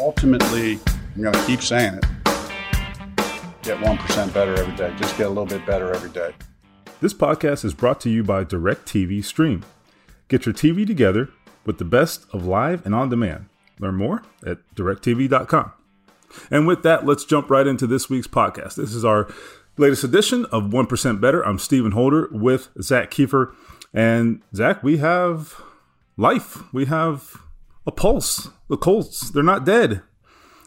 Ultimately, I'm going to keep saying it. Get 1% better every day. Just get a little bit better every day. This podcast is brought to you by DirecTV Stream. Get your TV together with the best of live and on demand. Learn more at DirecTV.com. And with that, let's jump right into this week's podcast. This is our latest edition of 1% Better. I'm Stephen Holder with Zak Keefer. And Zach, we have life. We have a pulse. The Colts, they're not dead.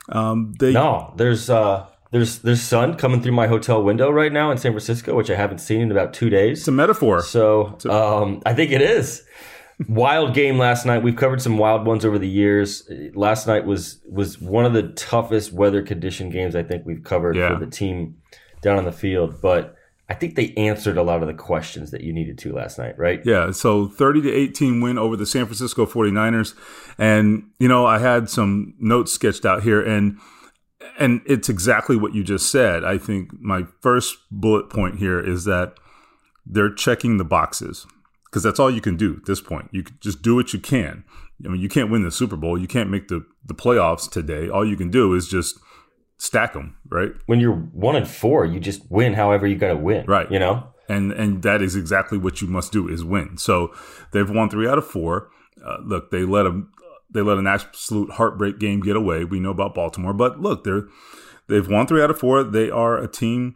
Um, they No, there's uh there's there's sun coming through my hotel window right now in San Francisco, which I haven't seen in about two days. It's a metaphor. So um, I think it is. wild game last night. We've covered some wild ones over the years. Last night was was one of the toughest weather condition games I think we've covered Yeah. for the team down on the field. But I think they answered a lot of the questions that you needed to last night, right? Yeah, so 30 to 18 win over the San Francisco 49ers. And, you know, I had some notes sketched out here and and it's exactly what you just said. I think my first bullet point here is that they're checking the boxes because that's all you can do at this point. You just do what you can. I mean, you can't win the Super Bowl. You can't make the, the playoffs today. All you can do is just stack them, right? When you're one and four, you just win however you got to win, Right. You know, and and that is exactly what you must do is win. So they've won three out of four. Uh, look, they let them they let an absolute heartbreak game get away. We know about Baltimore, but look, they're they've won three out of four. They are a team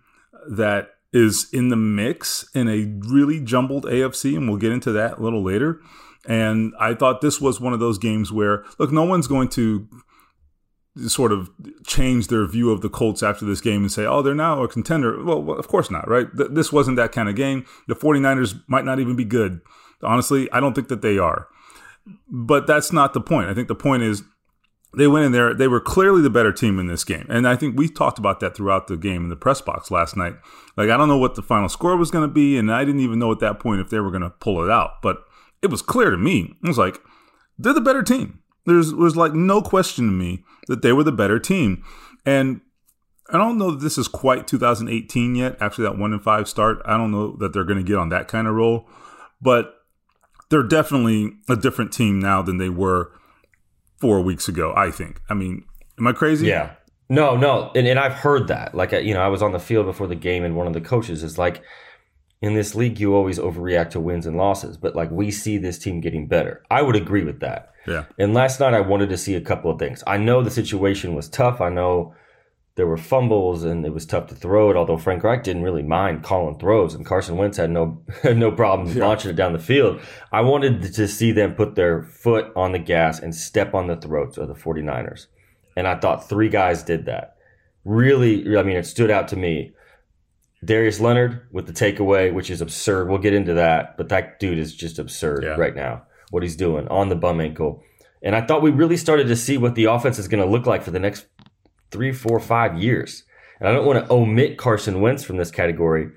that is in the mix in a really jumbled AFC, and we'll get into that a little later. And I thought this was one of those games where look, no one's going to sort of change their view of the Colts after this game and say, oh, they're now a contender. Well, of course not, right? Th- this wasn't that kind of game. The 49ers might not even be good. Honestly, I don't think that they are. But that's not the point. I think the point is they went in there, they were clearly the better team in this game. And I think we talked about that throughout the game in the press box last night. Like, I don't know what the final score was going to be, and I didn't even know at that point if they were going to pull it out. But it was clear to me. It was like, they're the better team. There's was like no question to me that they were the better team. And I don't know that this is quite 2018 yet after that one and five start. I don't know that they're going to get on that kind of roll, but they're definitely a different team now than they were four weeks ago, I think. I mean, am I crazy? Yeah. No, no, and, and I've heard that. Like, you know, I was on the field before the game, and one of the coaches is like, in this league, you always overreact to wins and losses, but like we see this team getting better. I would agree with that. Yeah. And last night, I wanted to see a couple of things. I know the situation was tough. I know there were fumbles and it was tough to throw it. Although Frank Reich didn't really mind calling throws, and Carson Wentz had no had no problem launching it down the field. I wanted to see them put their foot on the gas and step on the throats of the 49ers. And I thought three guys did that. Really, I mean, it stood out to me. Darius Leonard with the takeaway, which is absurd. We'll get into that, but that dude is just absurd Yeah. right now. What he's doing on the bum ankle, and I thought we really started to see what the offense is going to look like for the next three, four, five years. And I don't want to omit Carson Wentz from this category,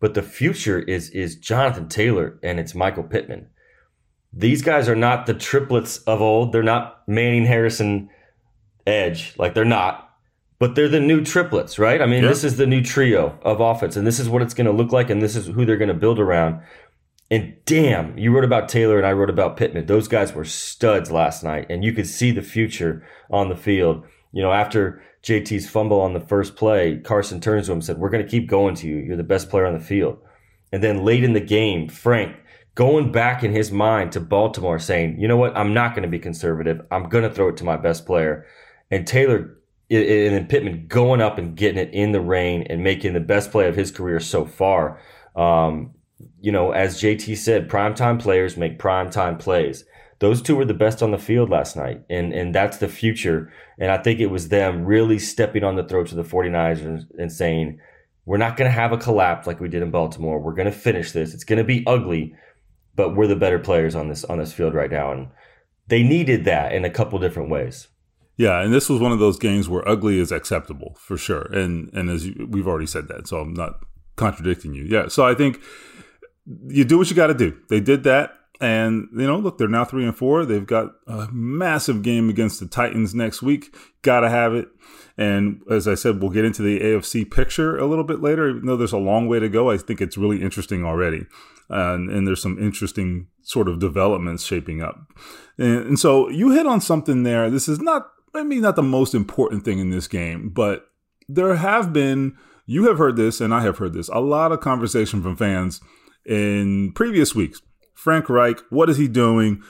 but the future is is Jonathan Taylor and it's Michael Pittman. These guys are not the triplets of old. They're not Manning, Harrison, Edge. Like they're not but they're the new triplets, right? I mean, Yeah. this is the new trio of offense, and this is what it's going to look like, and this is who they're going to build around. And damn, you wrote about Taylor and I wrote about Pittman. Those guys were studs last night, and you could see the future on the field. You know, after JT's fumble on the first play, Carson turns to him and said, We're going to keep going to you. You're the best player on the field. And then late in the game, Frank going back in his mind to Baltimore saying, You know what? I'm not going to be conservative. I'm going to throw it to my best player. And Taylor and then Pittman going up and getting it in the rain and making the best play of his career so far. Um, you know, as JT said, primetime players make primetime plays. Those two were the best on the field last night, and and that's the future. And I think it was them really stepping on the throats of the 49ers and, saying, we're not going to have a collapse like we did in Baltimore. We're going to finish this. It's going to be ugly, but we're the better players on this on this field right now, and they needed that in a couple different ways. Yeah, and this was one of those games where ugly is acceptable for sure, and and as you, we've already said that, so I'm not contradicting you. Yeah, so I think you do what you got to do. They did that, and you know, look, they're now three and four. They've got a massive game against the Titans next week. Got to have it. And as I said, we'll get into the AFC picture a little bit later. Even though there's a long way to go, I think it's really interesting already, and, and there's some interesting sort of developments shaping up. And, and so you hit on something there. This is not I mean, not the most important thing in this game, but there have been, you have heard this, and I have heard this, a lot of conversation from fans in previous weeks. Frank Reich, what is he doing?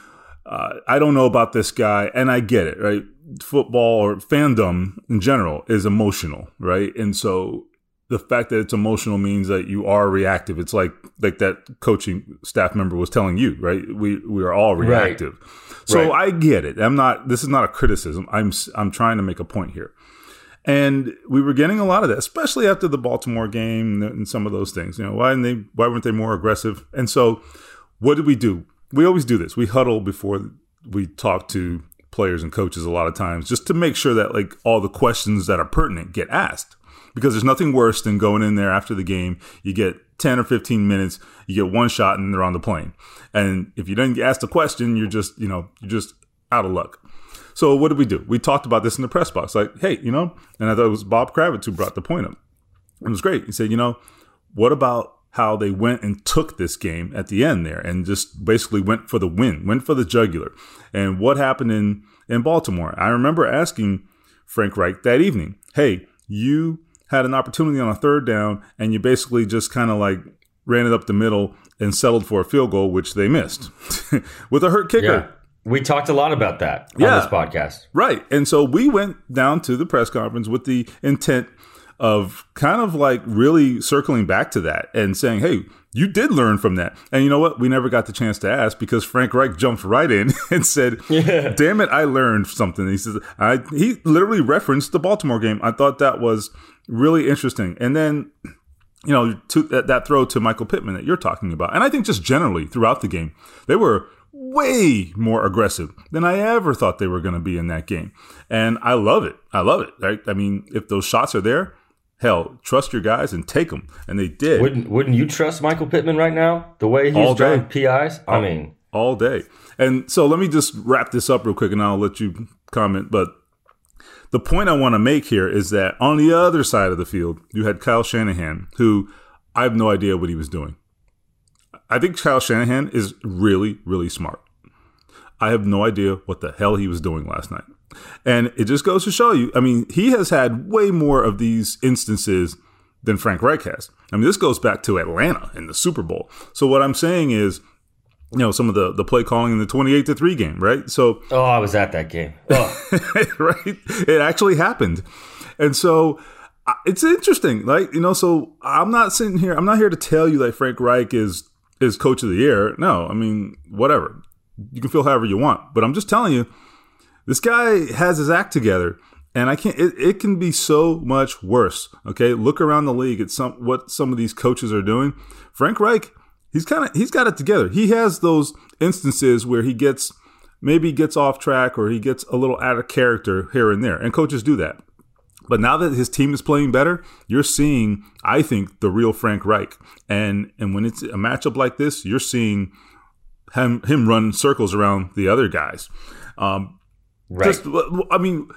Uh, I don't know about this guy, and I get it, right? Football or fandom in general is emotional, right? And so the fact that it's emotional means that you are reactive. It's like like that coaching staff member was telling you, right? We we are all reactive. Right. So right. I get it. I'm not. This is not a criticism. I'm I'm trying to make a point here. And we were getting a lot of that, especially after the Baltimore game and some of those things. You know, why didn't they? Why weren't they more aggressive? And so, what did we do? We always do this. We huddle before we talk to players and coaches a lot of times, just to make sure that like all the questions that are pertinent get asked. Because there's nothing worse than going in there after the game. You get 10 or 15 minutes, you get one shot and they're on the plane. And if you didn't ask the question, you're just, you know, you're just out of luck. So what did we do? We talked about this in the press box. Like, hey, you know, and I thought it was Bob Kravitz who brought the point up. And it was great. He said, you know, what about how they went and took this game at the end there and just basically went for the win, went for the jugular. And what happened in, in Baltimore? I remember asking Frank Reich that evening, hey, you had an opportunity on a third down and you basically just kind of like ran it up the middle and settled for a field goal, which they missed with a hurt kicker. Yeah. We talked a lot about that yeah. on this podcast. Right. And so we went down to the press conference with the intent of kind of like really circling back to that and saying, hey, you did learn from that. And you know what? We never got the chance to ask because Frank Reich jumped right in and said, yeah. damn it, I learned something. He says, I, he literally referenced the Baltimore game. I thought that was really interesting. And then, you know, to, that, that throw to Michael Pittman that you're talking about. And I think just generally throughout the game, they were way more aggressive than I ever thought they were going to be in that game. And I love it. I love it. Right? I mean, if those shots are there, hell, trust your guys and take them. And they did. Wouldn't Wouldn't you trust Michael Pittman right now? The way he's drawing PIs. I mean, all day. And so let me just wrap this up real quick, and I'll let you comment. But the point I want to make here is that on the other side of the field, you had Kyle Shanahan, who I have no idea what he was doing. I think Kyle Shanahan is really, really smart. I have no idea what the hell he was doing last night. And it just goes to show you, I mean, he has had way more of these instances than Frank Reich has. I mean, this goes back to Atlanta in the Super Bowl. So what I'm saying is you know some of the the play calling in the 28 to 3 game right so oh i was at that game oh. right it actually happened and so it's interesting like you know so i'm not sitting here i'm not here to tell you that frank reich is is coach of the year no i mean whatever you can feel however you want but i'm just telling you this guy has his act together and I can't. It, it can be so much worse. Okay, look around the league at some what some of these coaches are doing. Frank Reich, he's kind of he's got it together. He has those instances where he gets maybe gets off track or he gets a little out of character here and there, and coaches do that. But now that his team is playing better, you're seeing, I think, the real Frank Reich. And and when it's a matchup like this, you're seeing him him run circles around the other guys. Um, right. Just, I mean,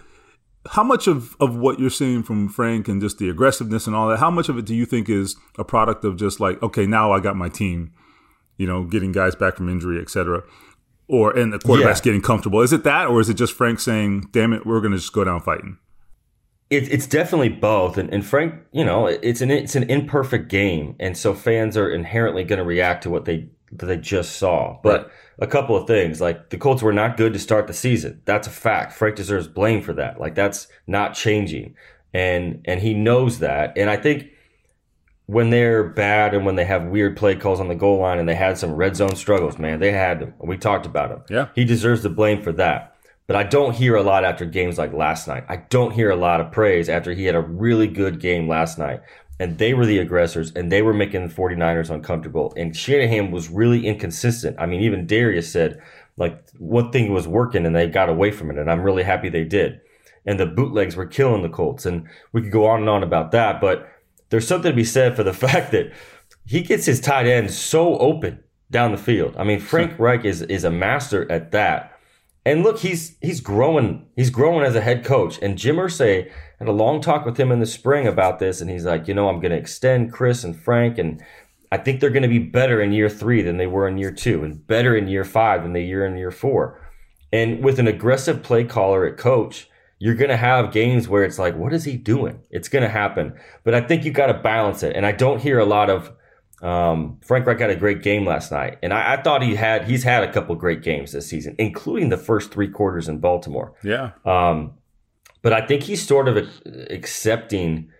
how much of, of what you're seeing from Frank and just the aggressiveness and all that, how much of it do you think is a product of just like, okay, now I got my team, you know, getting guys back from injury, et cetera, or and the quarterback's yeah. getting comfortable? Is it that, or is it just Frank saying, "Damn it, we're going to just go down fighting"? It, it's definitely both, and, and Frank, you know, it's an it's an imperfect game, and so fans are inherently going to react to what they that they just saw, but. Right a couple of things. Like the Colts were not good to start the season. That's a fact. Frank deserves blame for that. Like that's not changing. And and he knows that. And I think when they're bad and when they have weird play calls on the goal line and they had some red zone struggles, man, they had them. We talked about them. Yeah. He deserves the blame for that. But I don't hear a lot after games like last night. I don't hear a lot of praise after he had a really good game last night. And they were the aggressors and they were making the 49ers uncomfortable. And Shanahan was really inconsistent. I mean, even Darius said, like, one thing was working and they got away from it. And I'm really happy they did. And the bootlegs were killing the Colts. And we could go on and on about that. But there's something to be said for the fact that he gets his tight end so open down the field. I mean, Frank Reich is, is a master at that. And look, he's he's growing. He's growing as a head coach. And Jim Irsay had a long talk with him in the spring about this, and he's like, you know, I'm going to extend Chris and Frank, and I think they're going to be better in year three than they were in year two, and better in year five than they were in year four. And with an aggressive play caller at coach, you're going to have games where it's like, what is he doing? It's going to happen. But I think you got to balance it. And I don't hear a lot of um, Frank Reich had a great game last night, and I, I, thought he had he's had a couple great games this season, including the first three quarters in Baltimore. Yeah. Um, but I think he's sort of accepting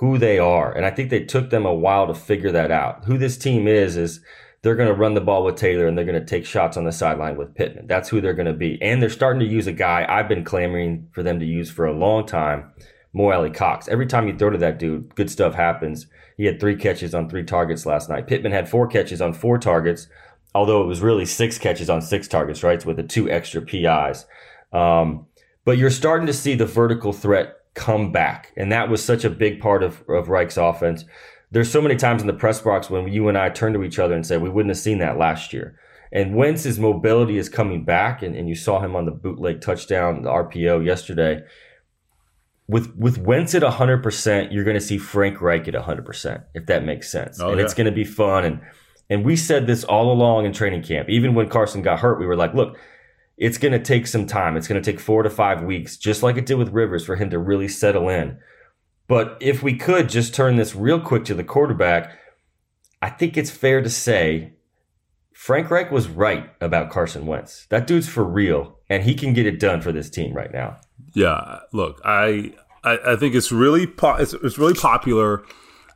who they are, and I think they took them a while to figure that out. Who this team is is they're going to run the ball with Taylor and they're going to take shots on the sideline with Pittman. That's who they're going to be, and they're starting to use a guy I've been clamoring for them to use for a long time, Mo Alie-Cox. Every time you throw to that dude, good stuff happens. He had three catches on three targets last night. Pittman had four catches on four targets, although it was really six catches on six targets, right? With the two extra PIs. Um, but you're starting to see the vertical threat come back. And that was such a big part of, of Reich's offense. There's so many times in the press box when you and I turn to each other and say, we wouldn't have seen that last year. And Wentz's mobility is coming back, and, and you saw him on the bootleg touchdown, the RPO yesterday with with Wentz at 100%, you're going to see Frank Reich at 100%, if that makes sense. Oh, and yeah. it's going to be fun. And, and we said this all along in training camp. Even when Carson got hurt, we were like, look, it's going to take some time. It's going to take four to five weeks, just like it did with Rivers, for him to really settle in. But if we could just turn this real quick to the quarterback, I think it's fair to say Frank Reich was right about Carson Wentz. That dude's for real, and he can get it done for this team right now. Yeah, look, I I, I think it's really po- it's, it's really popular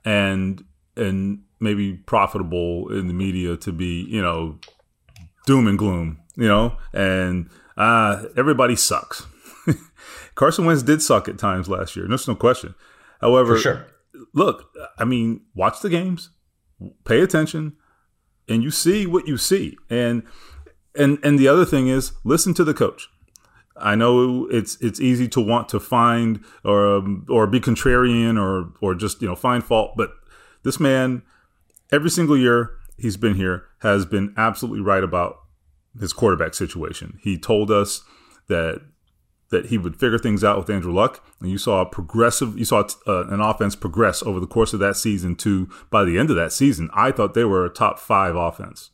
and and maybe profitable in the media to be you know doom and gloom, you know, and uh, everybody sucks. Carson Wentz did suck at times last year. There's no question. However, sure. look, I mean, watch the games, pay attention, and you see what you see. And and and the other thing is listen to the coach. I know it's it's easy to want to find or um, or be contrarian or or just you know find fault, but this man, every single year he's been here, has been absolutely right about his quarterback situation. He told us that that he would figure things out with Andrew Luck, and you saw a progressive, you saw uh, an offense progress over the course of that season. To by the end of that season, I thought they were a top five offense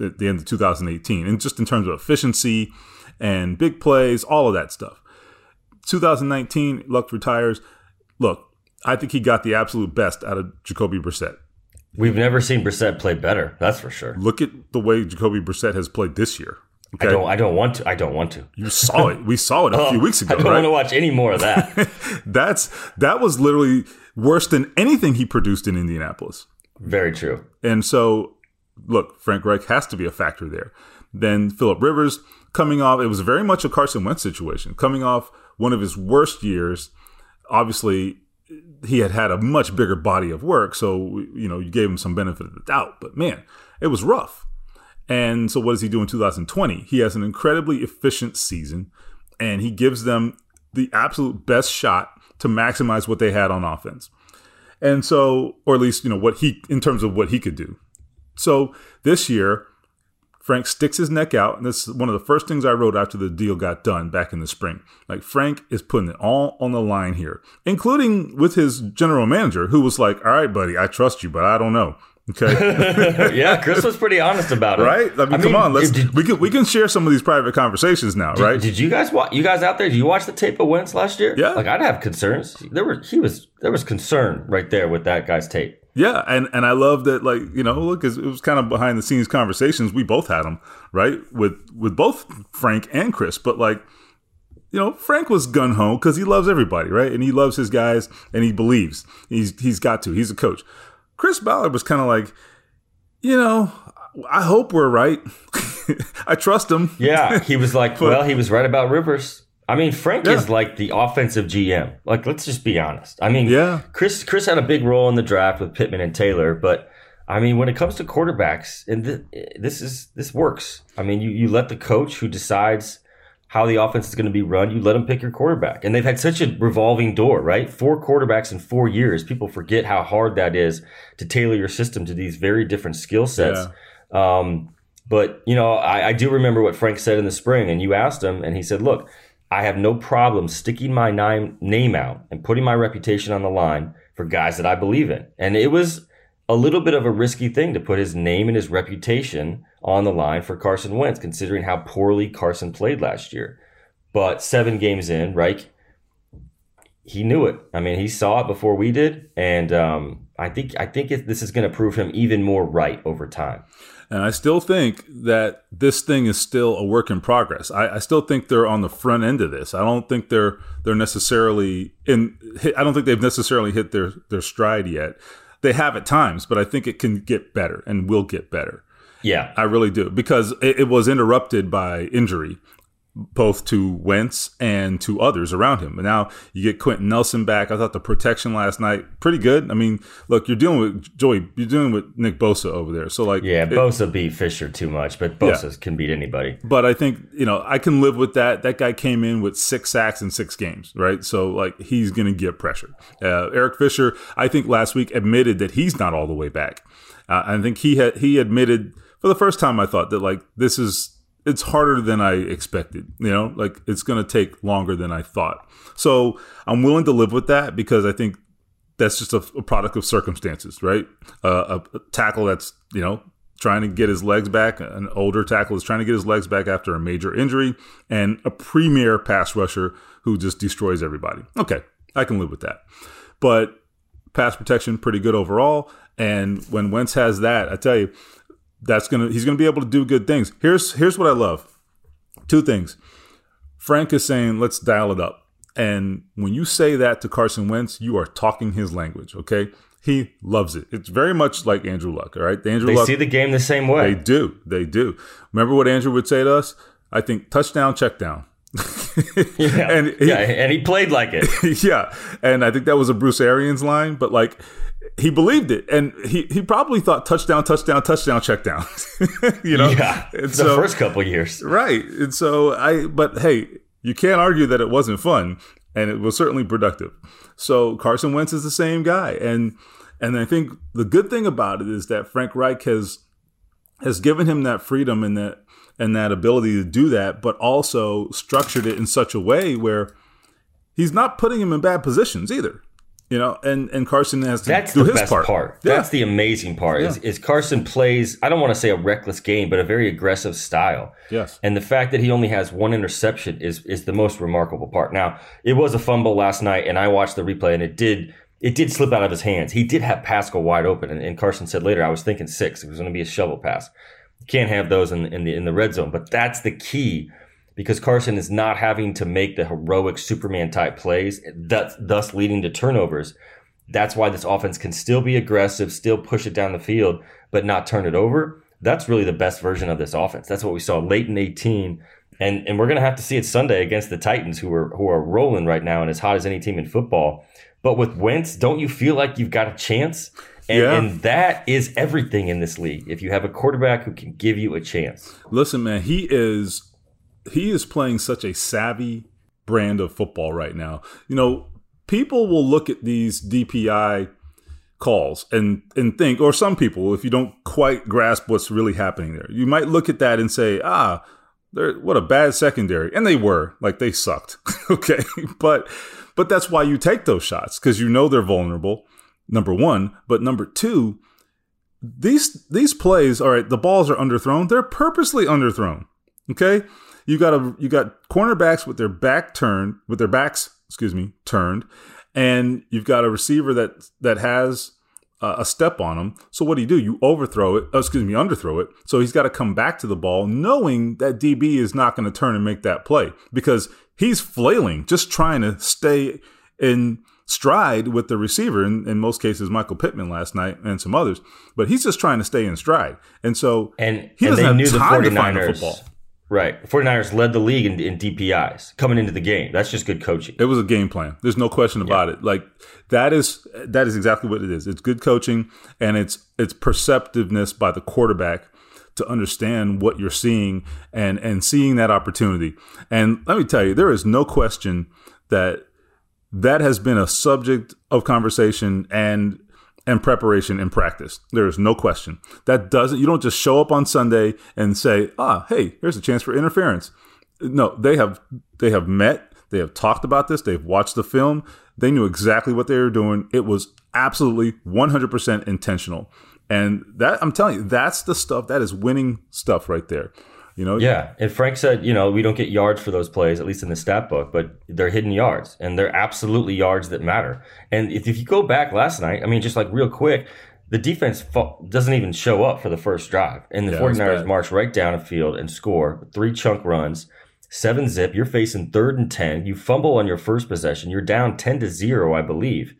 at the end of 2018, and just in terms of efficiency and big plays, all of that stuff. 2019, Luck retires. Look, I think he got the absolute best out of Jacoby Brissett. We've never seen Brissett play better. That's for sure. Look at the way Jacoby Brissett has played this year. Okay? I don't. I don't want to. I don't want to. You saw it. We saw it a oh, few weeks ago. I don't right? want to watch any more of that. That's that was literally worse than anything he produced in Indianapolis. Very true. And so, look, Frank Reich has to be a factor there. Then Philip Rivers, coming off, it was very much a Carson Wentz situation, coming off one of his worst years. Obviously, he had had a much bigger body of work, so you know you gave him some benefit of the doubt. But man, it was rough. And so, what does he do in 2020? He has an incredibly efficient season, and he gives them the absolute best shot to maximize what they had on offense. And so, or at least you know what he in terms of what he could do. So this year, Frank sticks his neck out, and this is one of the first things I wrote after the deal got done back in the spring. Like Frank is putting it all on the line here, including with his general manager, who was like, "All right, buddy, I trust you, but I don't know." Okay. yeah, Chris was pretty honest about it. Right? I mean, I come on, let's did, we can we can share some of these private conversations now, did, right? Did you guys watch? You guys out there? Did you watch the tape of Wentz last year? Yeah. Like I'd have concerns. There were he was there was concern right there with that guy's tape. Yeah, and and I love that. Like you know, look, it was kind of behind the scenes conversations. We both had them, right, with with both Frank and Chris. But like, you know, Frank was gun ho because he loves everybody, right, and he loves his guys, and he believes he's he's got to. He's a coach. Chris Ballard was kind of like, you know, I hope we're right. I trust him. Yeah, he was like, but, well, he was right about Rivers. I mean, Frank Yeah. is like the offensive GM. Like, let's just be honest. I mean, Yeah. Chris Chris had a big role in the draft with Pittman and Taylor, but I mean, when it comes to quarterbacks, and th- this is this works. I mean, you you let the coach who decides how the offense is going to be run, you let them pick your quarterback, and they've had such a revolving door, right? Four quarterbacks in four years. People forget how hard that is to tailor your system to these very different skill sets. Um, but you know, I, I do remember what Frank said in the spring, and you asked him, and he said, "Look, I have no problem sticking my name out and putting my reputation on the line for guys that I believe in." And it was a little bit of a risky thing to put his name and his reputation on the line for Carson Wentz, considering how poorly Carson played last year. But seven games in, right? He knew it. I mean, he saw it before we did, and um, I think I think it, this is going to prove him even more right over time. And I still think that this thing is still a work in progress. I, I still think they're on the front end of this. I don't think they're they're necessarily in. I don't think they've necessarily hit their their stride yet. They have at times, but I think it can get better and will get better. Yeah, I really do because it, it was interrupted by injury, both to Wentz and to others around him. And now you get Quenton Nelson back. I thought the protection last night pretty good. I mean, look, you're dealing with Joey. You're dealing with Nick Bosa over there. So like, yeah. it- Bosa beat Fisher too much, but Bosa can beat anybody. but I think you know I can live with that. That guy came in with six sacks in six games, right? So like he's going to get pressure. Uh, Eric Fisher, I think last week admitted that he's not all the way back. Uh, I think he had he admitted for the first time. I thought that like this is it's harder than I expected. You know, like it's going to take longer than I thought. So I'm willing to live with that because I think that's just a, a product of circumstances, right? Uh, a, a tackle that's you know trying to get his legs back. An older tackle is trying to get his legs back after a major injury, and a premier pass rusher who just destroys everybody. Okay, I can live with that. But pass protection pretty good overall. And when Wentz has that, I tell you, that's gonna he's gonna be able to do good things. Here's here's what I love. Two things. Frank is saying, let's dial it up. And when you say that to Carson Wentz, you are talking his language, okay? He loves it. It's very much like Andrew Luck, all right? Andrew They Luck, see the game the same way. they do. They do. Remember what Andrew would say to us? I think touchdown, check down. yeah. and he- yeah, and he played like it. yeah. And I think that was a Bruce Arians line, but like he believed it. And he, he probably thought touchdown, touchdown, touchdown, check down. you know? yeah, And the so- first couple years. Right. And so I, but hey, you can't argue that it wasn't fun and it was certainly productive. So Carson Wentz is the same guy. And, and I think the good thing about it is that Frank Reich has, has given him that freedom and that, and that ability to do that, but also structured it in such a way where he's not putting him in bad positions either. You know, and, and Carson has to That's do the his best part. part. Yeah. That's the amazing part. Is, is Carson plays? I don't want to say a reckless game, but a very aggressive style. Yes. And the fact that he only has one interception is is the most remarkable part. Now, it was a fumble last night, and I watched the replay, and it did it did slip out of his hands. He did have Pascal wide open, and, and Carson said later, I was thinking six. It was going to be a shovel pass. You can't have those in, in the in the red zone, but that's the key because Carson is not having to make the heroic Superman type plays, thus, thus leading to turnovers. That's why this offense can still be aggressive, still push it down the field, but not turn it over. That's really the best version of this offense. That's what we saw late in 18. And, and we're going to have to see it Sunday against the Titans, who are who are rolling right now and as hot as any team in football. But with Wentz, don't you feel like you've got a chance? And, Yeah. and that is everything in this league. If you have a quarterback who can give you a chance, Listen, man, he is he is playing such a savvy brand of football right now. You know, people will look at these DPI calls and and think, or some people, if you don't quite grasp what's really happening there, you might look at that and say, ah, they're what a bad secondary, and they were like they sucked. okay, but but that's why you take those shots because you know they're vulnerable. Number one, but number two, these these plays, all right, the balls are underthrown. They're purposely underthrown. Okay, you got a you got cornerbacks with their back turned, with their backs, excuse me, turned, and you've got a receiver that that has uh, a step on him. So what do you do? You overthrow it. oh, excuse me, underthrow it. So he's got to come back to the ball, knowing that DB is not going to turn and make that play because he's flailing, just trying to stay in stride with the receiver. In, in most cases, Michael Pittman last night and some others, but he's just trying to stay in stride. And so and he and doesn't they have knew the time to find the football. Right. 49ers led the league in, in, DPIs coming into the game. That's just good coaching. It was a game plan. There's no question about yeah. it. Like that is that is exactly what it is. It's good coaching and it's it's perceptiveness by the quarterback to understand what you're seeing and and seeing that opportunity. And let me tell you, there is no question that that has been a subject of conversation and and preparation and practice. There is no question. That doesn't you don't just show up on Sunday and say, "Ah, hey, here's a chance for interference." No, they have they have met, they have talked about this, they've watched the film, they knew exactly what they were doing. It was absolutely 100% intentional. And that I'm telling you, that's the stuff that is winning stuff right there. You know? Yeah. And Frank said, you know, we don't get yards for those plays, at least in the stat book, but they're hidden yards and they're absolutely yards that matter. And if, if you go back last night, I mean, just like real quick, the defense doesn't even show up for the first drive. And the yeah, 49ers march right down a field and score three chunk runs, seven zip. You're facing third and 10. You fumble on your first possession. You're down 10 to zero, I believe.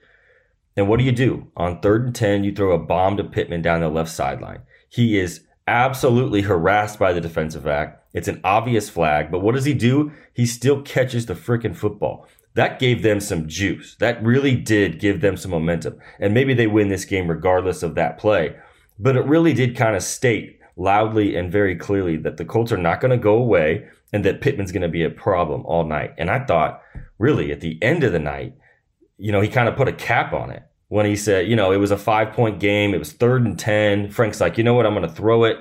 And what do you do? On third and 10, you throw a bomb to Pittman down the left sideline. He is absolutely harassed by the defensive back. It's an obvious flag, but what does he do? He still catches the freaking football. That gave them some juice. That really did give them some momentum. And maybe they win this game regardless of that play. But it really did kind of state loudly and very clearly that the Colts are not going to go away and that Pittman's going to be a problem all night. And I thought, really, at the end of the night, you know, he kind of put a cap on it when he said, you know, it was a five point game. It was third and 10. Frank's like, you know what? I'm going to throw it.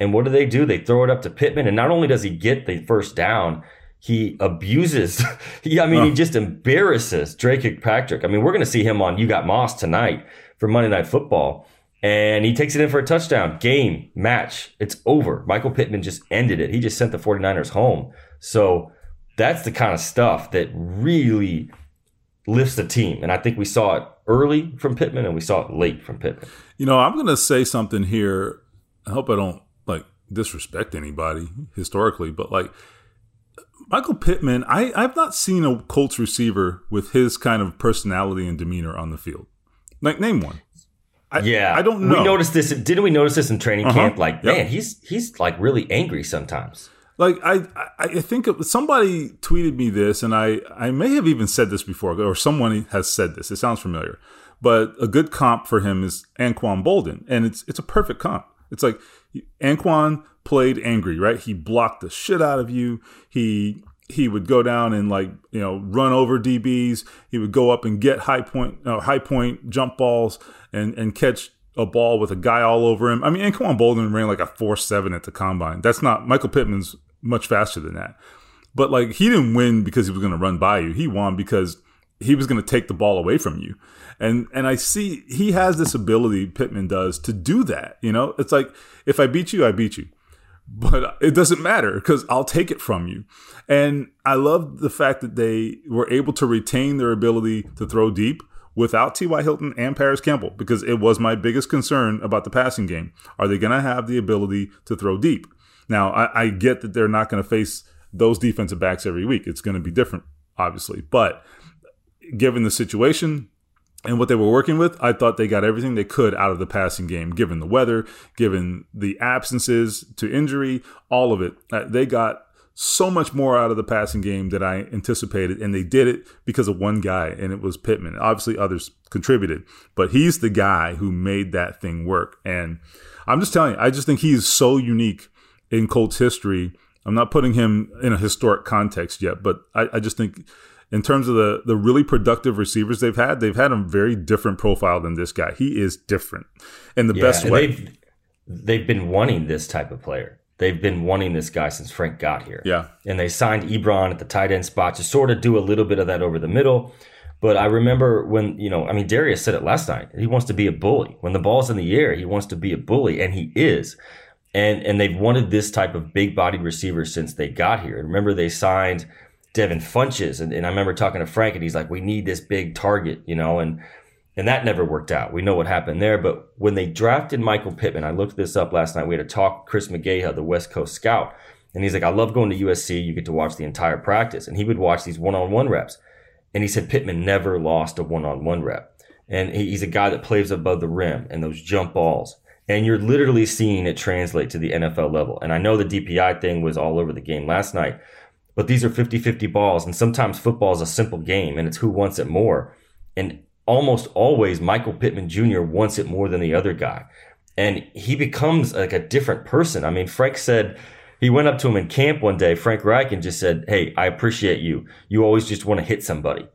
And what do they do? They throw it up to Pittman. And not only does he get the first down, he abuses. he, I mean, he just embarrasses Dre Kirkpatrick. I mean, we're going to see him on You Got Moss tonight for Monday Night Football. And he takes it in for a touchdown. Game, match. It's over. Michael Pittman just ended it. He just sent the 49ers home. So that's the kind of stuff that really lifts the team. And I think we saw it early from Pittman and we saw it late from Pittman. You know, I'm going to say something here. I hope I don't like disrespect anybody historically, but like Michael Pittman, I, I've not seen a Colts receiver with his kind of personality and demeanor on the field. Like, name one. I, yeah, I don't know. We noticed this. Didn't we notice this in training uh-huh. camp? Like, yep. man, he's he's like really angry sometimes. Like I, I think somebody tweeted me this, and I, I may have even said this before, or someone has said this. It sounds familiar, but a good comp for him is Anquan Boldin, and it's it's a perfect comp. It's like Anquan played angry, right? He blocked the shit out of you. He he would go down and like you know run over DBs. He would go up and get high point uh, high point jump balls and and catch a ball with a guy all over him. I mean, Anquan Boldin ran like a four seven at the combine. That's not Michael Pittman's much faster than that. But like he didn't win because he was going to run by you. He won because he was going to take the ball away from you. And and I see he has this ability Pittman does to do that, you know? It's like if I beat you, I beat you. But it doesn't matter because I'll take it from you. And I love the fact that they were able to retain their ability to throw deep without T.Y. Hilton and Parris Campbell because it was my biggest concern about the passing game. Are they going to have the ability to throw deep? Now, I, I get that they're not going to face those defensive backs every week. It's going to be different, obviously. But given the situation and what they were working with, I thought they got everything they could out of the passing game, given the weather, given the absences to injury, all of it. Uh, they got so much more out of the passing game that I anticipated, and they did it because of one guy, and it was Pittman. Obviously, others contributed, but he's the guy who made that thing work. And I'm just telling you, I just think he's so unique in Colts history. I'm not putting him in a historic context yet, but I, I just think in terms of the the really productive receivers they've had, they've had a very different profile than this guy. He is different in the yeah, best way. They've, they've been wanting this type of player. They've been wanting this guy since Frank got here. Yeah. And they signed Ebron at the tight end spot to sort of do a little bit of that over the middle. But I remember when, you know, I mean, Darius said it last night. He wants to be a bully. When the ball's in the air, he wants to be a bully, and he is and and they've wanted this type of big bodied receiver since they got here. And remember, they signed Devin Funchess, and, and I remember talking to Frank, and he's like, "We need this big target," you know, and and that never worked out. We know what happened there. But when they drafted Michael Pittman, I looked this up last night. We had a talk Chris McGaha, the West Coast scout, and he's like, "I love going to USC. You get to watch the entire practice." And he would watch these one on one reps, and he said Pittman never lost a one on one rep, and he's a guy that plays above the rim and those jump balls And you're literally seeing it translate to the NFL level. And I know the DPI thing was all over the game last night, but these are 50 50 balls. And sometimes football is a simple game and it's who wants it more. And almost always, Michael Pittman Jr. wants it more than the other guy. And he becomes like a different person. I mean, Frank said, he went up to him in camp one day, Frank Reich, and just said, Hey, I appreciate you. You always just want to hit somebody.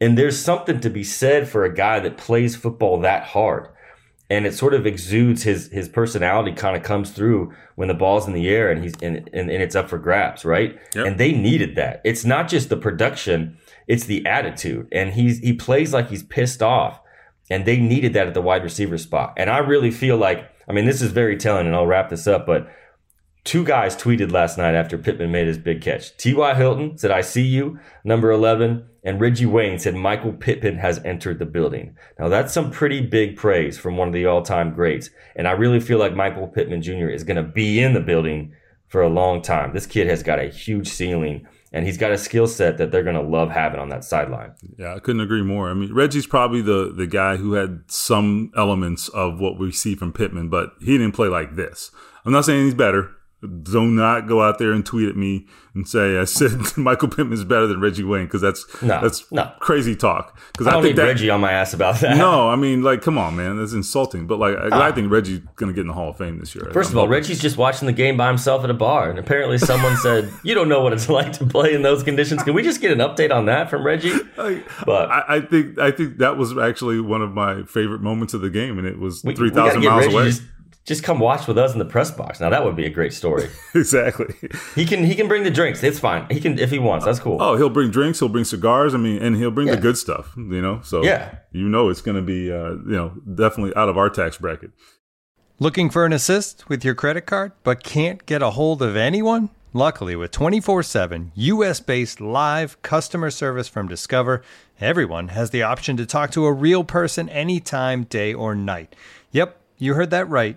And there's something to be said for a guy that plays football that hard and it sort of exudes his his personality kind of comes through when the ball's in the air and he's and, and, and it's up for grabs right? Yep. and they needed that. It's not just the production it's the attitude. And he's he plays like he's pissed off and they needed that at the wide receiver spot. And i really feel like i mean this is very telling and i'll wrap this up but two guys tweeted last night after pittman made his big catch. Ty hilton said i see you. Number 11 and Reggie Wayne said Michael Pittman has entered the building. Now that's some pretty big praise from one of the all-time greats. And I really feel like Michael Pittman Jr. is going to be in the building for a long time. This kid has got a huge ceiling and he's got a skill set that they're going to love having on that sideline. Yeah, I couldn't agree more. I mean, Reggie's probably the the guy who had some elements of what we see from Pittman, but he didn't play like this. I'm not saying he's better do not go out there and tweet at me and say I said Michael Pittman is better than Reggie Wayne because that's no, that's no. crazy talk. Because I, don't think need that, Reggie on my ass about that. No, I mean like come on, man, that's insulting. But like I ah. think Reggie's gonna get in the Hall of Fame this year. 1st of all, Reggie's just watching the game by himself at a bar, and apparently someone said you don't know what it's like to play in those conditions. Can we just get an update on that from Reggie? but I, I think I think that was actually one of my favorite moments of the game, and it was three thousand miles Reggie away. Just, just come watch with us in the press box. Now that would be a great story. exactly. He can he can bring the drinks. It's fine. He can if he wants. That's cool. Oh, he'll bring drinks. He'll bring cigars. I mean, and he'll bring yeah. the good stuff. You know, so yeah, you know it's going to be uh, you know definitely out of our tax bracket. Looking for an assist with your credit card, but can't get a hold of anyone? Luckily, with 24 7 US based live customer service from Discover, everyone has the option to talk to a real person anytime, day or night. Yep, you heard that right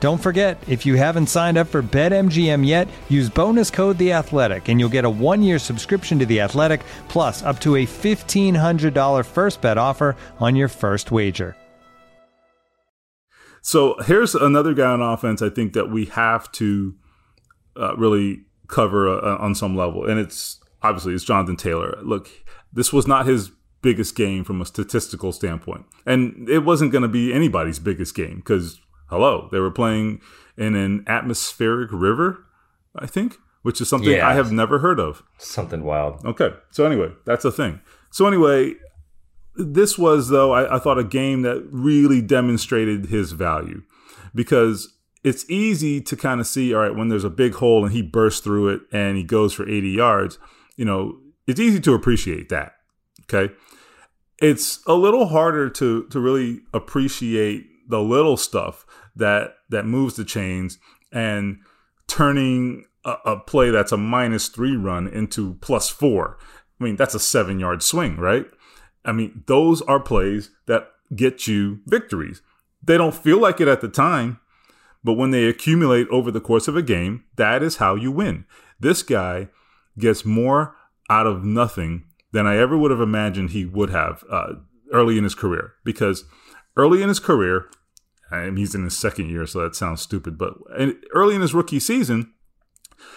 Don't forget, if you haven't signed up for BetMGM yet, use bonus code The Athletic, and you'll get a one-year subscription to The Athletic, plus up to a fifteen hundred dollar first bet offer on your first wager. So here's another guy on offense. I think that we have to uh, really cover uh, on some level, and it's obviously it's Jonathan Taylor. Look, this was not his biggest game from a statistical standpoint, and it wasn't going to be anybody's biggest game because hello, they were playing in an atmospheric river, I think, which is something yeah. I have never heard of. Something wild. Okay. So, anyway, that's a thing. So, anyway, this was, though, I, I thought a game that really demonstrated his value because it's easy to kind of see, all right, when there's a big hole and he bursts through it and he goes for 80 yards, you know, it's easy to appreciate that. Okay. It's a little harder to to really appreciate the little stuff that that moves the chains and turning a, a play that's a minus three run into plus four. I mean, that's a seven yard swing, right? I mean, those are plays that get you victories. They don't feel like it at the time, but when they accumulate over the course of a game, that is how you win. This guy gets more out of nothing than I ever would have imagined he would have uh, early in his career. Because early in his career, and he's in his second year, so that sounds stupid, but early in his rookie season,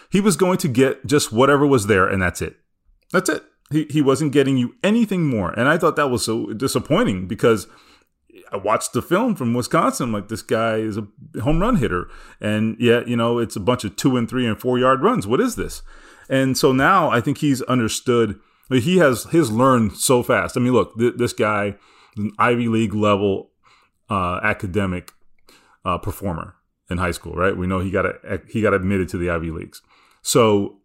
he was going to get just whatever was there, and that's it. That's it. He, he wasn't getting you anything more. And I thought that was so disappointing because I watched the film from Wisconsin. Like, this guy is a home run hitter. And yet, you know, it's a bunch of two and three and four yard runs. What is this? And so now I think he's understood. He has his learned so fast. I mean, look, th- this guy an Ivy League level uh, academic uh, performer in high school, right? We know he got a, he got admitted to the Ivy Leagues. So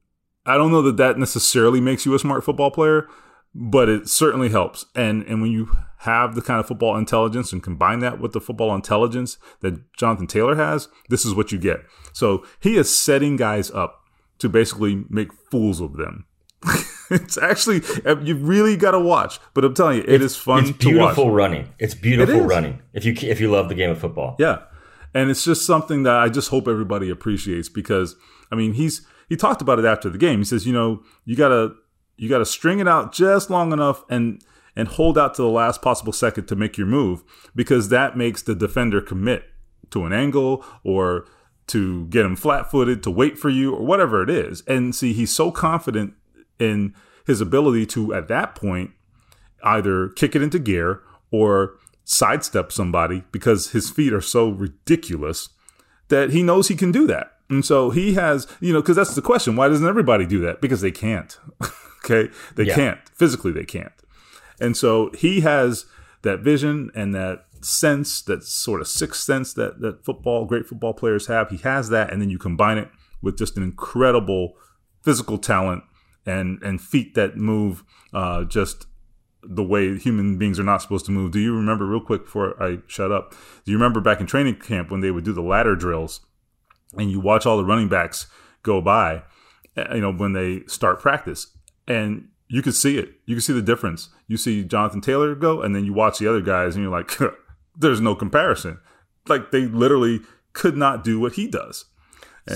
I don't know that that necessarily makes you a smart football player, but it certainly helps. And and when you have the kind of football intelligence and combine that with the football intelligence that Jonathan Taylor has, this is what you get. So he is setting guys up to basically make fools of them. it's actually uh, you really got to watch. But I'm telling you, it it's, is fun. It's beautiful running. It's beautiful running. If you if you love the game of football, yeah. And it's just something that I just hope everybody appreciates because I mean he's he talked about it after the game. He says, you know, you gotta you gotta string it out just long enough and and hold out to the last possible second to make your move because that makes the defender commit to an angle or to get him flat footed, to wait for you, or whatever it is. And see, he's so confident in his ability to, at that point, either kick it into gear or sidestep somebody because his feet are so ridiculous that he knows he can do that. And so he has, you know, because that's the question. Why doesn't everybody do that? Because they can't. okay. They yeah. can't. Physically, they can't. And so he has that vision and that sense, that sort of sixth sense that, that football, great football players have. He has that. And then you combine it with just an incredible physical talent and, and feet that move uh, just the way human beings are not supposed to move. Do you remember, real quick before I shut up, do you remember back in training camp when they would do the ladder drills? and you watch all the running backs go by, eh, you know, when they start practice, and you can see it. You can see the difference. You see Jonathan Taylor go, and then you watch the other guys, and you're like, there's no comparison. Like they literally could not do what he does.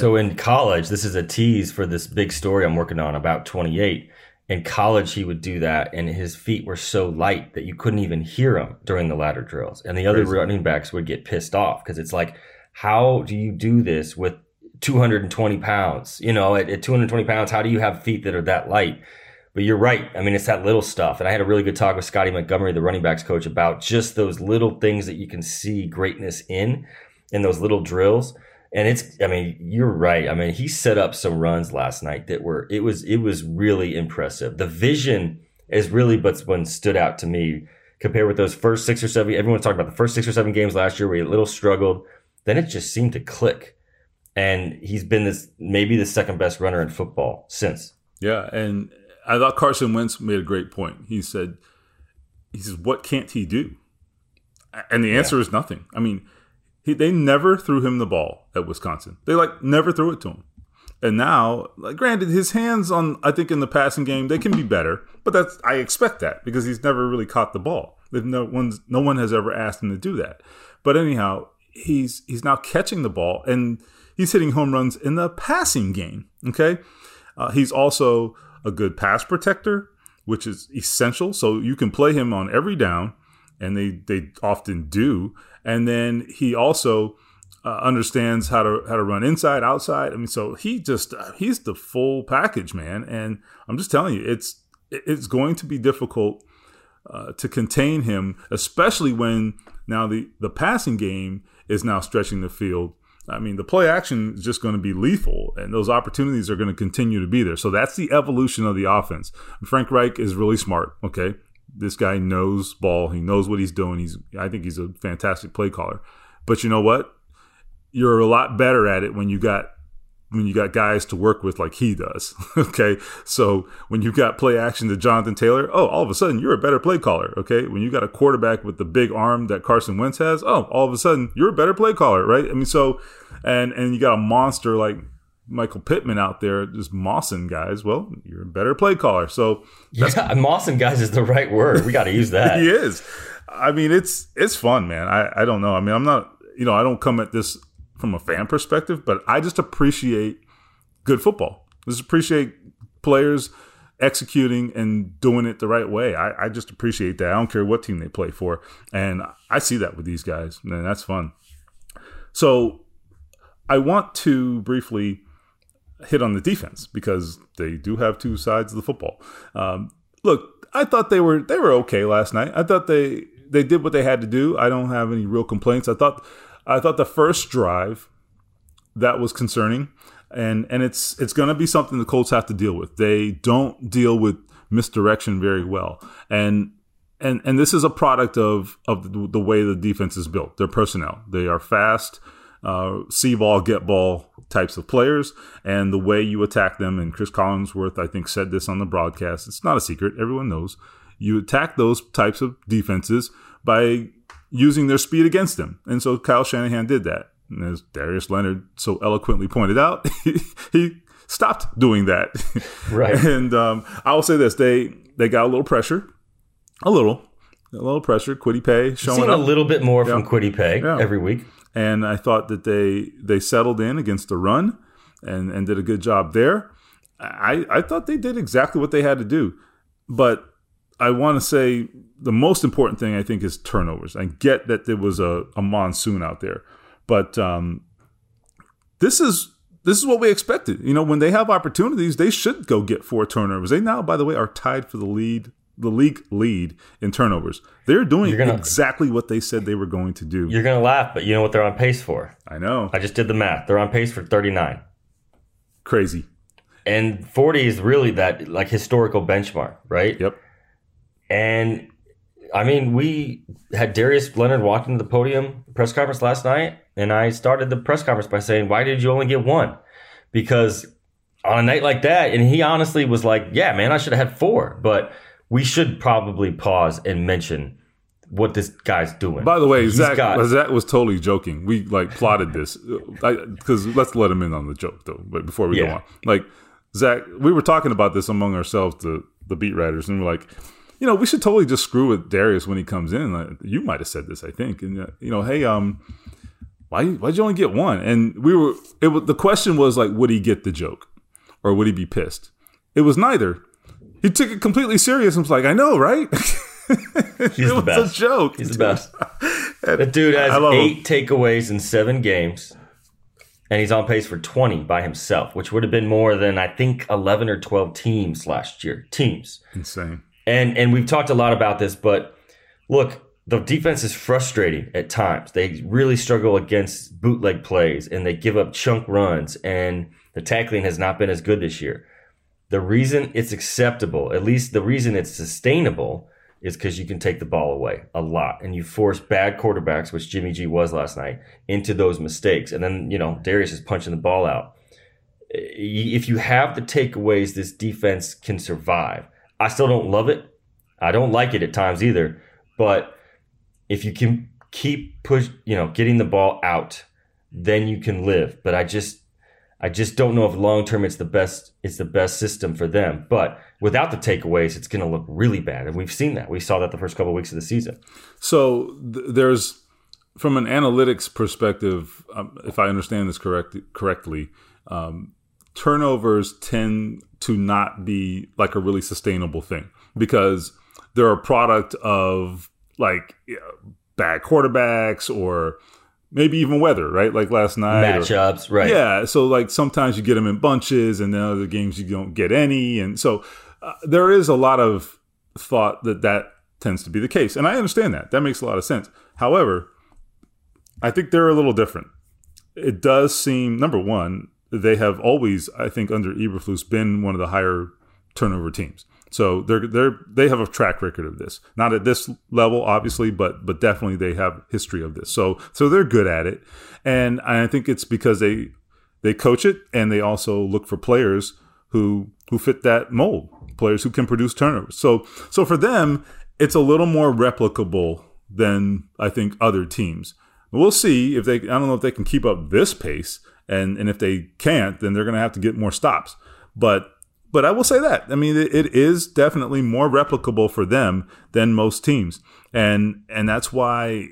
So in college, this is a tease for this big story I'm working on about 28. In college, he would do that, and his feet were so light that you couldn't even hear him during the ladder drills. And the other Crazy. running backs would get pissed off because it's like, how do you do this with 220 pounds? You know, at, at 220 pounds, how do you have feet that are that light? But you're right. I mean, it's that little stuff. And I had a really good talk with Scotty Montgomery, the running backs coach, about just those little things that you can see greatness in, in those little drills. And it's, I mean, you're right. I mean, he set up some runs last night that were, it was, it was really impressive. The vision is really what's when stood out to me compared with those first six or seven. Everyone's talking about the first six or seven games last year where he a little struggled then it just seemed to click. And he's been this maybe the second best runner in football since. Yeah, and I thought Carson Wentz made a great point. He said, "He says, what can't he do?" And the answer yeah. is nothing. I mean, he, they never threw him the ball at Wisconsin. They like never threw it to him. And now, like, granted, his hands on I think in the passing game they can be better, but that's I expect that because he's never really caught the ball. No one's no one has ever asked him to do that. But anyhow, he's he's now catching the ball and he's hitting home runs in the passing game. Okay, uh, he's also a good pass protector, which is essential. So you can play him on every down, and they they often do. And then he also uh, understands how to how to run inside, outside. I mean, so he just uh, he's the full package, man. And I'm just telling you, it's it's going to be difficult uh, to contain him, especially when now the the passing game is now stretching the field. I mean, the play action is just going to be lethal, and those opportunities are going to continue to be there. So that's the evolution of the offense. Frank Reich is really smart. Okay, this guy knows ball. He knows what he's doing. He's I think he's a fantastic play caller. But you know what? You're a lot better at it when you got when you got guys to work with like he does. okay. So when you got play action to Jonathan Taylor, oh, all of a sudden you're a better play caller. Okay. When you got a quarterback with the big arm that Carson Wentz has, oh, all of a sudden you're a better play caller, right? I mean, so, and, and you got a monster like Michael Pittman out there just mossing guys. Well, you're a better play caller. So yeah, mossing guys is the right word. We got to use that. he is. I mean, it's, it's fun, man. I, I don't know. I mean, I'm not, you know, I don't come at this from a fan perspective, but I just appreciate good football. I just appreciate players executing and doing it the right way. I, I, just appreciate that. I don't care what team they play for. And I see that with these guys, and that's fun. So I want to briefly hit on the defense because they do have two sides of the football. Um, look, I thought they were they were okay last night. I thought they they did what they had to do. I don't have any real complaints. I thought I thought the first drive that was concerning, and and it's it's going to be something the Colts have to deal with. They don't deal with misdirection very well, and and and this is a product of of the, the way the defense is built. Their personnel, they are fast, uh, see ball, get ball types of players, and the way you attack them. And Chris Collinsworth, I think, said this on the broadcast. It's not a secret; everyone knows. You attack those types of defenses by using their speed against them. And so Kyle Shanahan did that. And as Darius Leonard so eloquently pointed out, he, stopped doing that. Right. and um, I will say this: they they got a little pressure, a little, a little pressure. Kwity Paye showing a little bit more Yeah. from Kwity Paye Yeah. every week. And I thought that they they settled in against the run and and did a good job there. I I thought they did exactly what they had to do, but I want to say the most important thing I think is turnovers. I get that there was a, a monsoon out there, but um, this is this is what we expected. You know, when they have opportunities, they should go get four turnovers. They now, by the way, are tied for the lead, the league lead in turnovers. They're doing gonna- exactly what they said they were going to do. You're gonna laugh, but you know what they're on pace for? I know, I just did the math. They're on pace for 39. crazy. And 40 is really that like historical benchmark, right? Yep. And I mean, we had Darius Leonard walk into the podium press conference last night, and I started the press conference by saying, "Why did you only get one?" Because on a night like that, and he honestly was like, "Yeah, man, I should have had four. But we should probably pause and mention what this guy's doing. By the way, He's Zak, got- Zak was totally joking. We like plotted this because let's let him in on the joke though. But before we go on, like Zak, we were talking about this among ourselves, the the beat writers, and we're like, you know, we should totally just screw with Darius when he comes in. Like, you might have said this, I think, and uh, you know, hey, um, why why'd you only get one? And we were it was the question was like, would he get the joke, or would he be pissed? It was neither. He took it completely serious and was like, I know, right? He's it the was best. a joke. He's the best. The dude has love him. eight takeaways in seven games, and he's on pace for 20 by himself, which would have been more than I think 11 or 12 teams last year. Teams. Insane. And and we've talked a lot about this, but look, the defense is frustrating at times. They really struggle against bootleg plays and they give up chunk runs and the tackling has not been as good this year. The reason it's acceptable, at least the reason it's sustainable, is because you can take the ball away a lot and you force bad quarterbacks, which Jimmy G was last night, into those mistakes. And then, you know, Darius is punching the ball out. If you have the takeaways, this defense can survive. I still don't love it. I don't like it at times either. But if you can keep push, you know, getting the ball out, then you can live. But I just, I just don't know if long term it's the best. It's the best system for them. But without the takeaways, it's going to look really bad, and we've seen that. We saw that the first couple of weeks of the season. So th- there's, from an analytics perspective, um, if I understand this correct correctly, um, turnovers tend to not be like a really sustainable thing because they're a product of like you know, bad quarterbacks or maybe even weather, right? Like last night. or- Matchups, right? yeah, so like sometimes you get them in bunches, and then other games you don't get any, and so uh, there is a lot of thought that that tends to be the case, and I understand that. That makes a lot of sense. However, I think they're a little different. It does seem number one they have always, I think, under Eberflus been one of the higher turnover teams. So they're they're they have a track record of this. Not at this level, obviously, but but definitely they have history of this. So so they're good at it, and I think it's because they they coach it and they also look for players who who fit that mold, players who can produce turnovers. So so for them, it's a little more replicable than I think other teams. We'll see if they. I don't know if they can keep up this pace, and and if they can't, then they're going to have to get more stops. But but I will say that. I mean it, it is definitely more replicable for them than most teams, and and that's why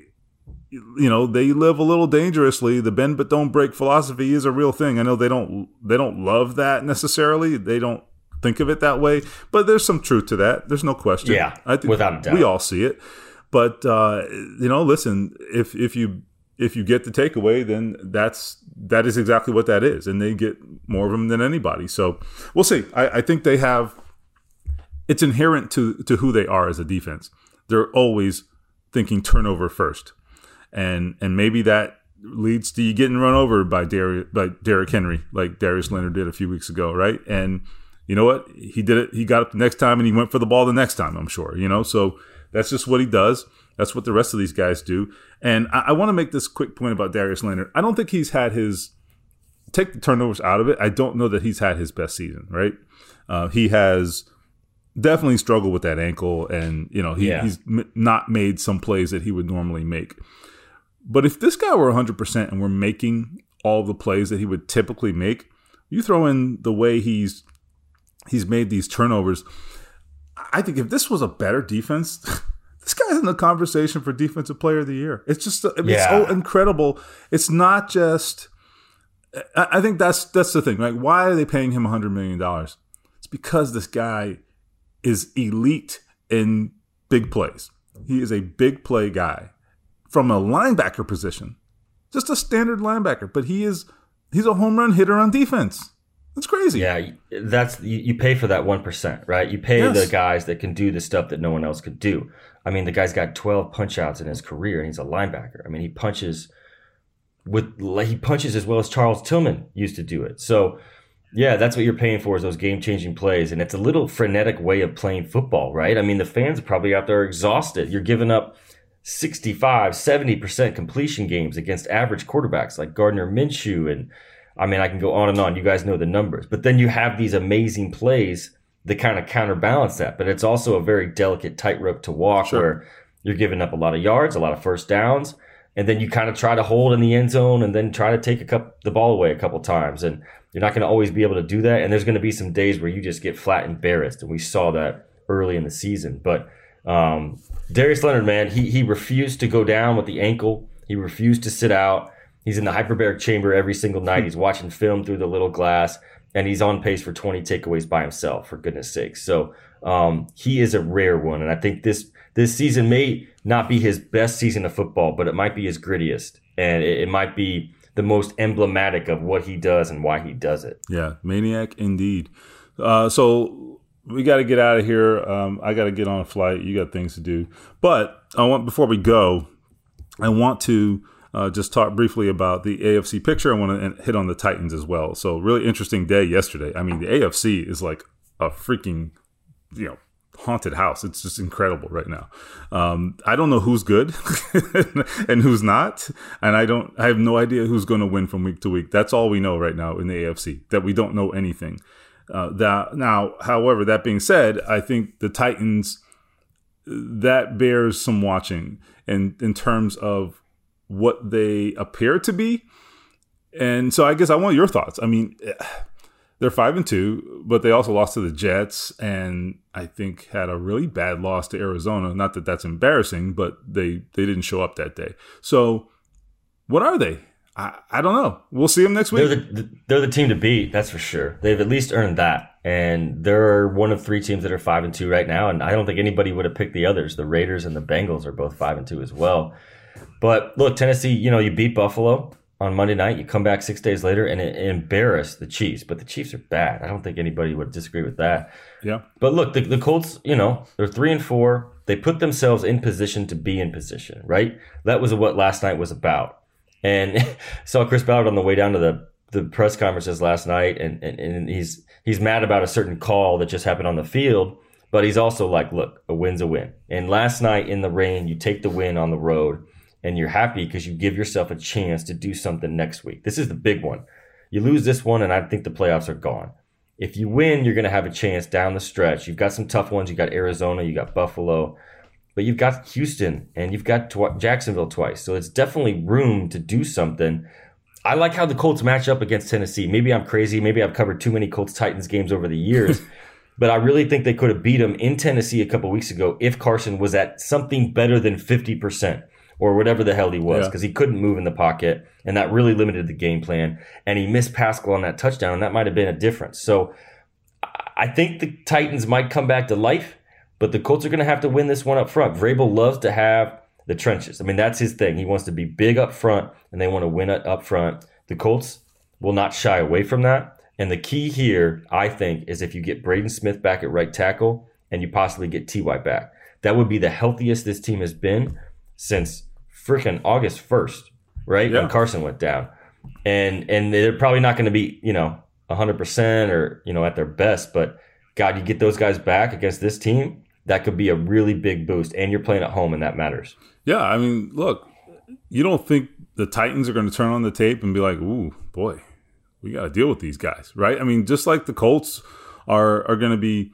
you know they live a little dangerously. The bend but don't break philosophy is a real thing. I know they don't they don't love that necessarily. They don't think of it that way. But there's some truth to that. There's no question. Yeah I think without a doubt. we all see it. But uh, you know listen if if you if you get the takeaway then that's that is exactly what that is and they get more of them than anybody so we'll see i, I think they have it's inherent to to who they are as a defense they're always thinking turnover first and and maybe that leads to you getting run over by Derrick by Derrick Henry, like Darius Leonard did a few weeks ago, right? And you know what? He did it. He got up the next time and he went for the ball the next time. I'm sure. You know, so that's just what he does. That's what the rest of these guys do. And I, I want to make this quick point about Darius Leonard. I don't think he's had his take the turnovers out of it. I don't know that he's had his best season. Right? Uh, he has definitely struggled with that ankle, and you know he, Yeah. he's m- not made some plays that he would normally make. But if this guy were 100% and we're making all the plays that he would typically make, you throw in the way he's he's made these turnovers. I think if this was a better defense, this guy's in the conversation for defensive player of the year. It's just I mean, it's so incredible. It's not just I I think that's that's the thing. Like why are they paying him 100 million dollars? It's because this guy is elite in big plays. He is a big play guy from a linebacker position, just a standard linebacker. But he is he's a home run hitter on defense. That's crazy. Yeah, that's you, you pay for that one percent, right? You pay Yes. the guys that can do the stuff that no one else could do. I mean, the guy's got twelve punch outs in his career, and he's a linebacker. I mean, he punches with like, he punches as well as Charles Tillman used to do it. So, yeah, that's what you're paying for is those game changing plays, and it's a little frenetic way of playing football, right? I mean, the fans are probably out there exhausted. You're giving up 65, 70% completion games against average quarterbacks like Gardner Minshew and I mean, I can go on and on. You guys know the numbers. But then you have these amazing plays that kind of counterbalance that. But it's also a very delicate tightrope to walk Sure. where you're giving up a lot of yards, a lot of first downs, and then you kind of try to hold in the end zone and then try to take a couple, the ball away a couple times. And you're not going to always be able to do that. And there's going to be some days where you just get flat embarrassed. And we saw that early in the season. But um, Darius Leonard, man, he, he refused to go down with the ankle. He refused to sit out. He's in the hyperbaric chamber every single night. He's watching film through the little glass, and he's on pace for 20 takeaways by himself. For goodness sakes, so um, he is a rare one, and I think this this season may not be his best season of football, but it might be his grittiest, and it, it might be the most emblematic of what he does and why he does it. Yeah, maniac indeed. Uh, so we got to get out of here. Um, I got to get on a flight. You got things to do. But I want before we go, I want to uh, just talk briefly about the AFC picture. I want to hit on the Titans as well. So really interesting day yesterday. I mean, the AFC is like a freaking you know haunted house. It's just incredible right now. Um, I don't know who's good and who's not, and I don't. I have no idea who's going to win from week to week. That's all we know right now in the AFC. That we don't know anything. Uh, that now, however, that being said, I think the Titans that bears some watching, and in terms of what they appear to be. And so, I guess I want your thoughts. I mean they're five and two, but they also lost to the Jets, and I think had a really bad loss to Arizona. Not that that's embarrassing, but they they didn't show up that day. So, what are they? I, I don't know. We'll see them next week. They're the, they're the team to beat, that's for sure. They've at least earned that. And they're one of three teams that are five and two right now. And I don't think anybody would have picked the others. The Raiders and the Bengals are both five and two as well. But look, Tennessee, you know, you beat Buffalo on Monday night. You come back six days later and it, embarrass the Chiefs. But the Chiefs are bad. I don't think anybody would disagree with that. yeah, But look, the, the Colts, you know, they're three and four. They put themselves in position to be in position, right? That was what last night was about. And saw Chris Ballard on the way down to the, the press conferences last night, and, and, and he's he's mad about a certain call that just happened on the field. But he's also like, look, a win's a win. And last night in the rain, you take the win on the road, and you're happy because you give yourself a chance to do something next week. This is the big one. You lose this one, and I think the playoffs are gone. If you win, you're going to have a chance down the stretch. You've got some tough ones. You got Arizona, you got Buffalo, but you've got Houston and you've got tw- Jacksonville twice. So it's definitely room to do something. I like how the Colts match up against Tennessee. Maybe I'm crazy. Maybe I've covered too many Colts Titans games over the years. but I really think they could have beat them in Tennessee a couple weeks ago if Carson was at something better than 50% or whatever the hell he was because yeah. he couldn't move in the pocket and that really limited the game plan. And he missed Pascal on that touchdown and that might have been a difference. So I think the Titans might come back to life, but the Colts are going to have to win this one up front. Vrabel loves to have the trenches. I mean, that's his thing. He wants to be big up front and they want to win it up front. The Colts will not shy away from that. And the key here, I think, is if you get Braden Smith back at right tackle and you possibly get Ty back. That would be the healthiest this team has been since freaking August 1st, right? Yeah. When Carson went down. And and they're probably not going to be, you know, 100% or, you know, at their best, but God, you get those guys back against this team, that could be a really big boost and you're playing at home and that matters. Yeah, I mean, look, you don't think the Titans are going to turn on the tape and be like, "Ooh, boy, we got to deal with these guys, right? I mean, just like the Colts are are going to be,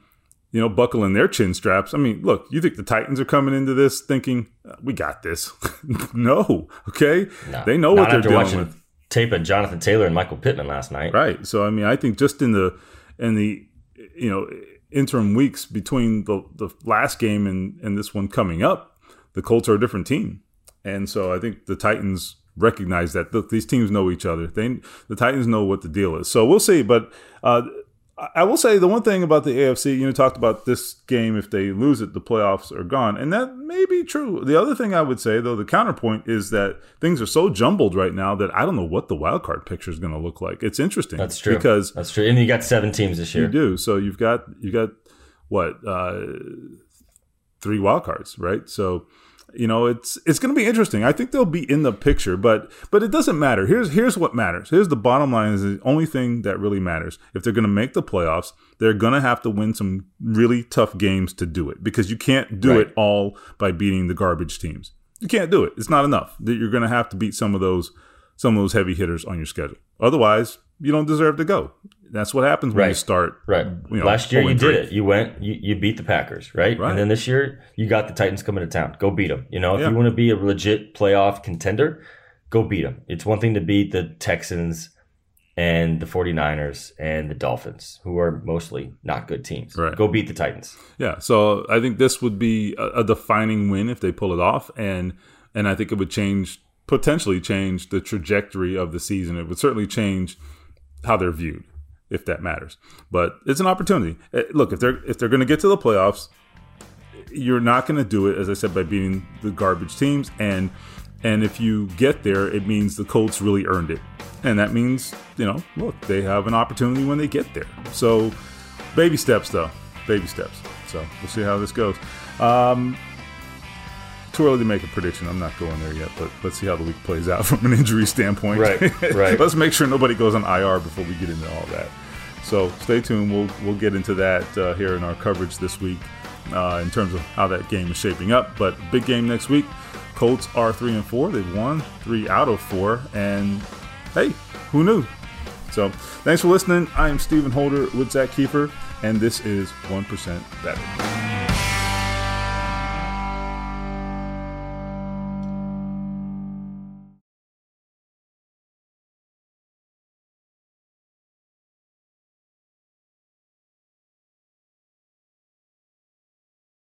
you know, buckling their chin straps. I mean, look, you think the Titans are coming into this thinking uh, we got this? no, okay, they know what they're doing. With. Tape of Jonathan Taylor and Michael Pittman last night, right? So, I mean, I think just in the in the you know interim weeks between the the last game and and this one coming up, the Colts are a different team, and so I think the Titans recognize that look, these teams know each other. They the Titans know what the deal is. So we'll see. But uh, I will say the one thing about the AFC, you know, talked about this game. If they lose it, the playoffs are gone, and that may be true. The other thing I would say, though, the counterpoint is that things are so jumbled right now that I don't know what the wild card picture is going to look like. It's interesting. That's true because that's true, and you got seven teams this year. You do. So you've got you got what uh, three wild cards, right? So you know it's it's going to be interesting. I think they'll be in the picture but but it doesn't matter. Here's here's what matters. Here's the bottom line is the only thing that really matters. If they're going to make the playoffs they're going to have to win some really tough games to do it because you can't do right. it all by beating the garbage teams. You can't do it. It's not enough that you're going to have to beat some of those some of those heavy hitters on your schedule. Otherwise you don't deserve to go that's what happens when right. you start. Right. You know, Last year you did it. You went. You, you beat the Packers, right? right? And then this year you got the Titans coming to town. Go beat them. You know, if yeah. you want to be a legit playoff contender, go beat them. It's one thing to beat the Texans and the 49ers and the Dolphins, who are mostly not good teams. Right. Go beat the Titans. Yeah. So I think this would be a, a defining win if they pull it off, and and I think it would change potentially change the trajectory of the season. It would certainly change how they're viewed if that matters. But it's an opportunity. Eh, look, if they're if they're going to get to the playoffs, you're not going to do it as I said by beating the garbage teams and and if you get there, it means the Colts really earned it. And that means, you know, look, they have an opportunity when they get there. So, baby steps though. Baby steps. So, we'll see how this goes. Um, too early to make a prediction. I'm not going there yet, but let's see how the week plays out from an injury standpoint. Right, right. let's make sure nobody goes on IR before we get into all that. So stay tuned. We'll we'll get into that uh, here in our coverage this week uh, in terms of how that game is shaping up. But big game next week. Colts are three and four. They've won three out of four, and hey, who knew? So thanks for listening. I am Stephen Holder with Zak Keefer, and this is one percent better.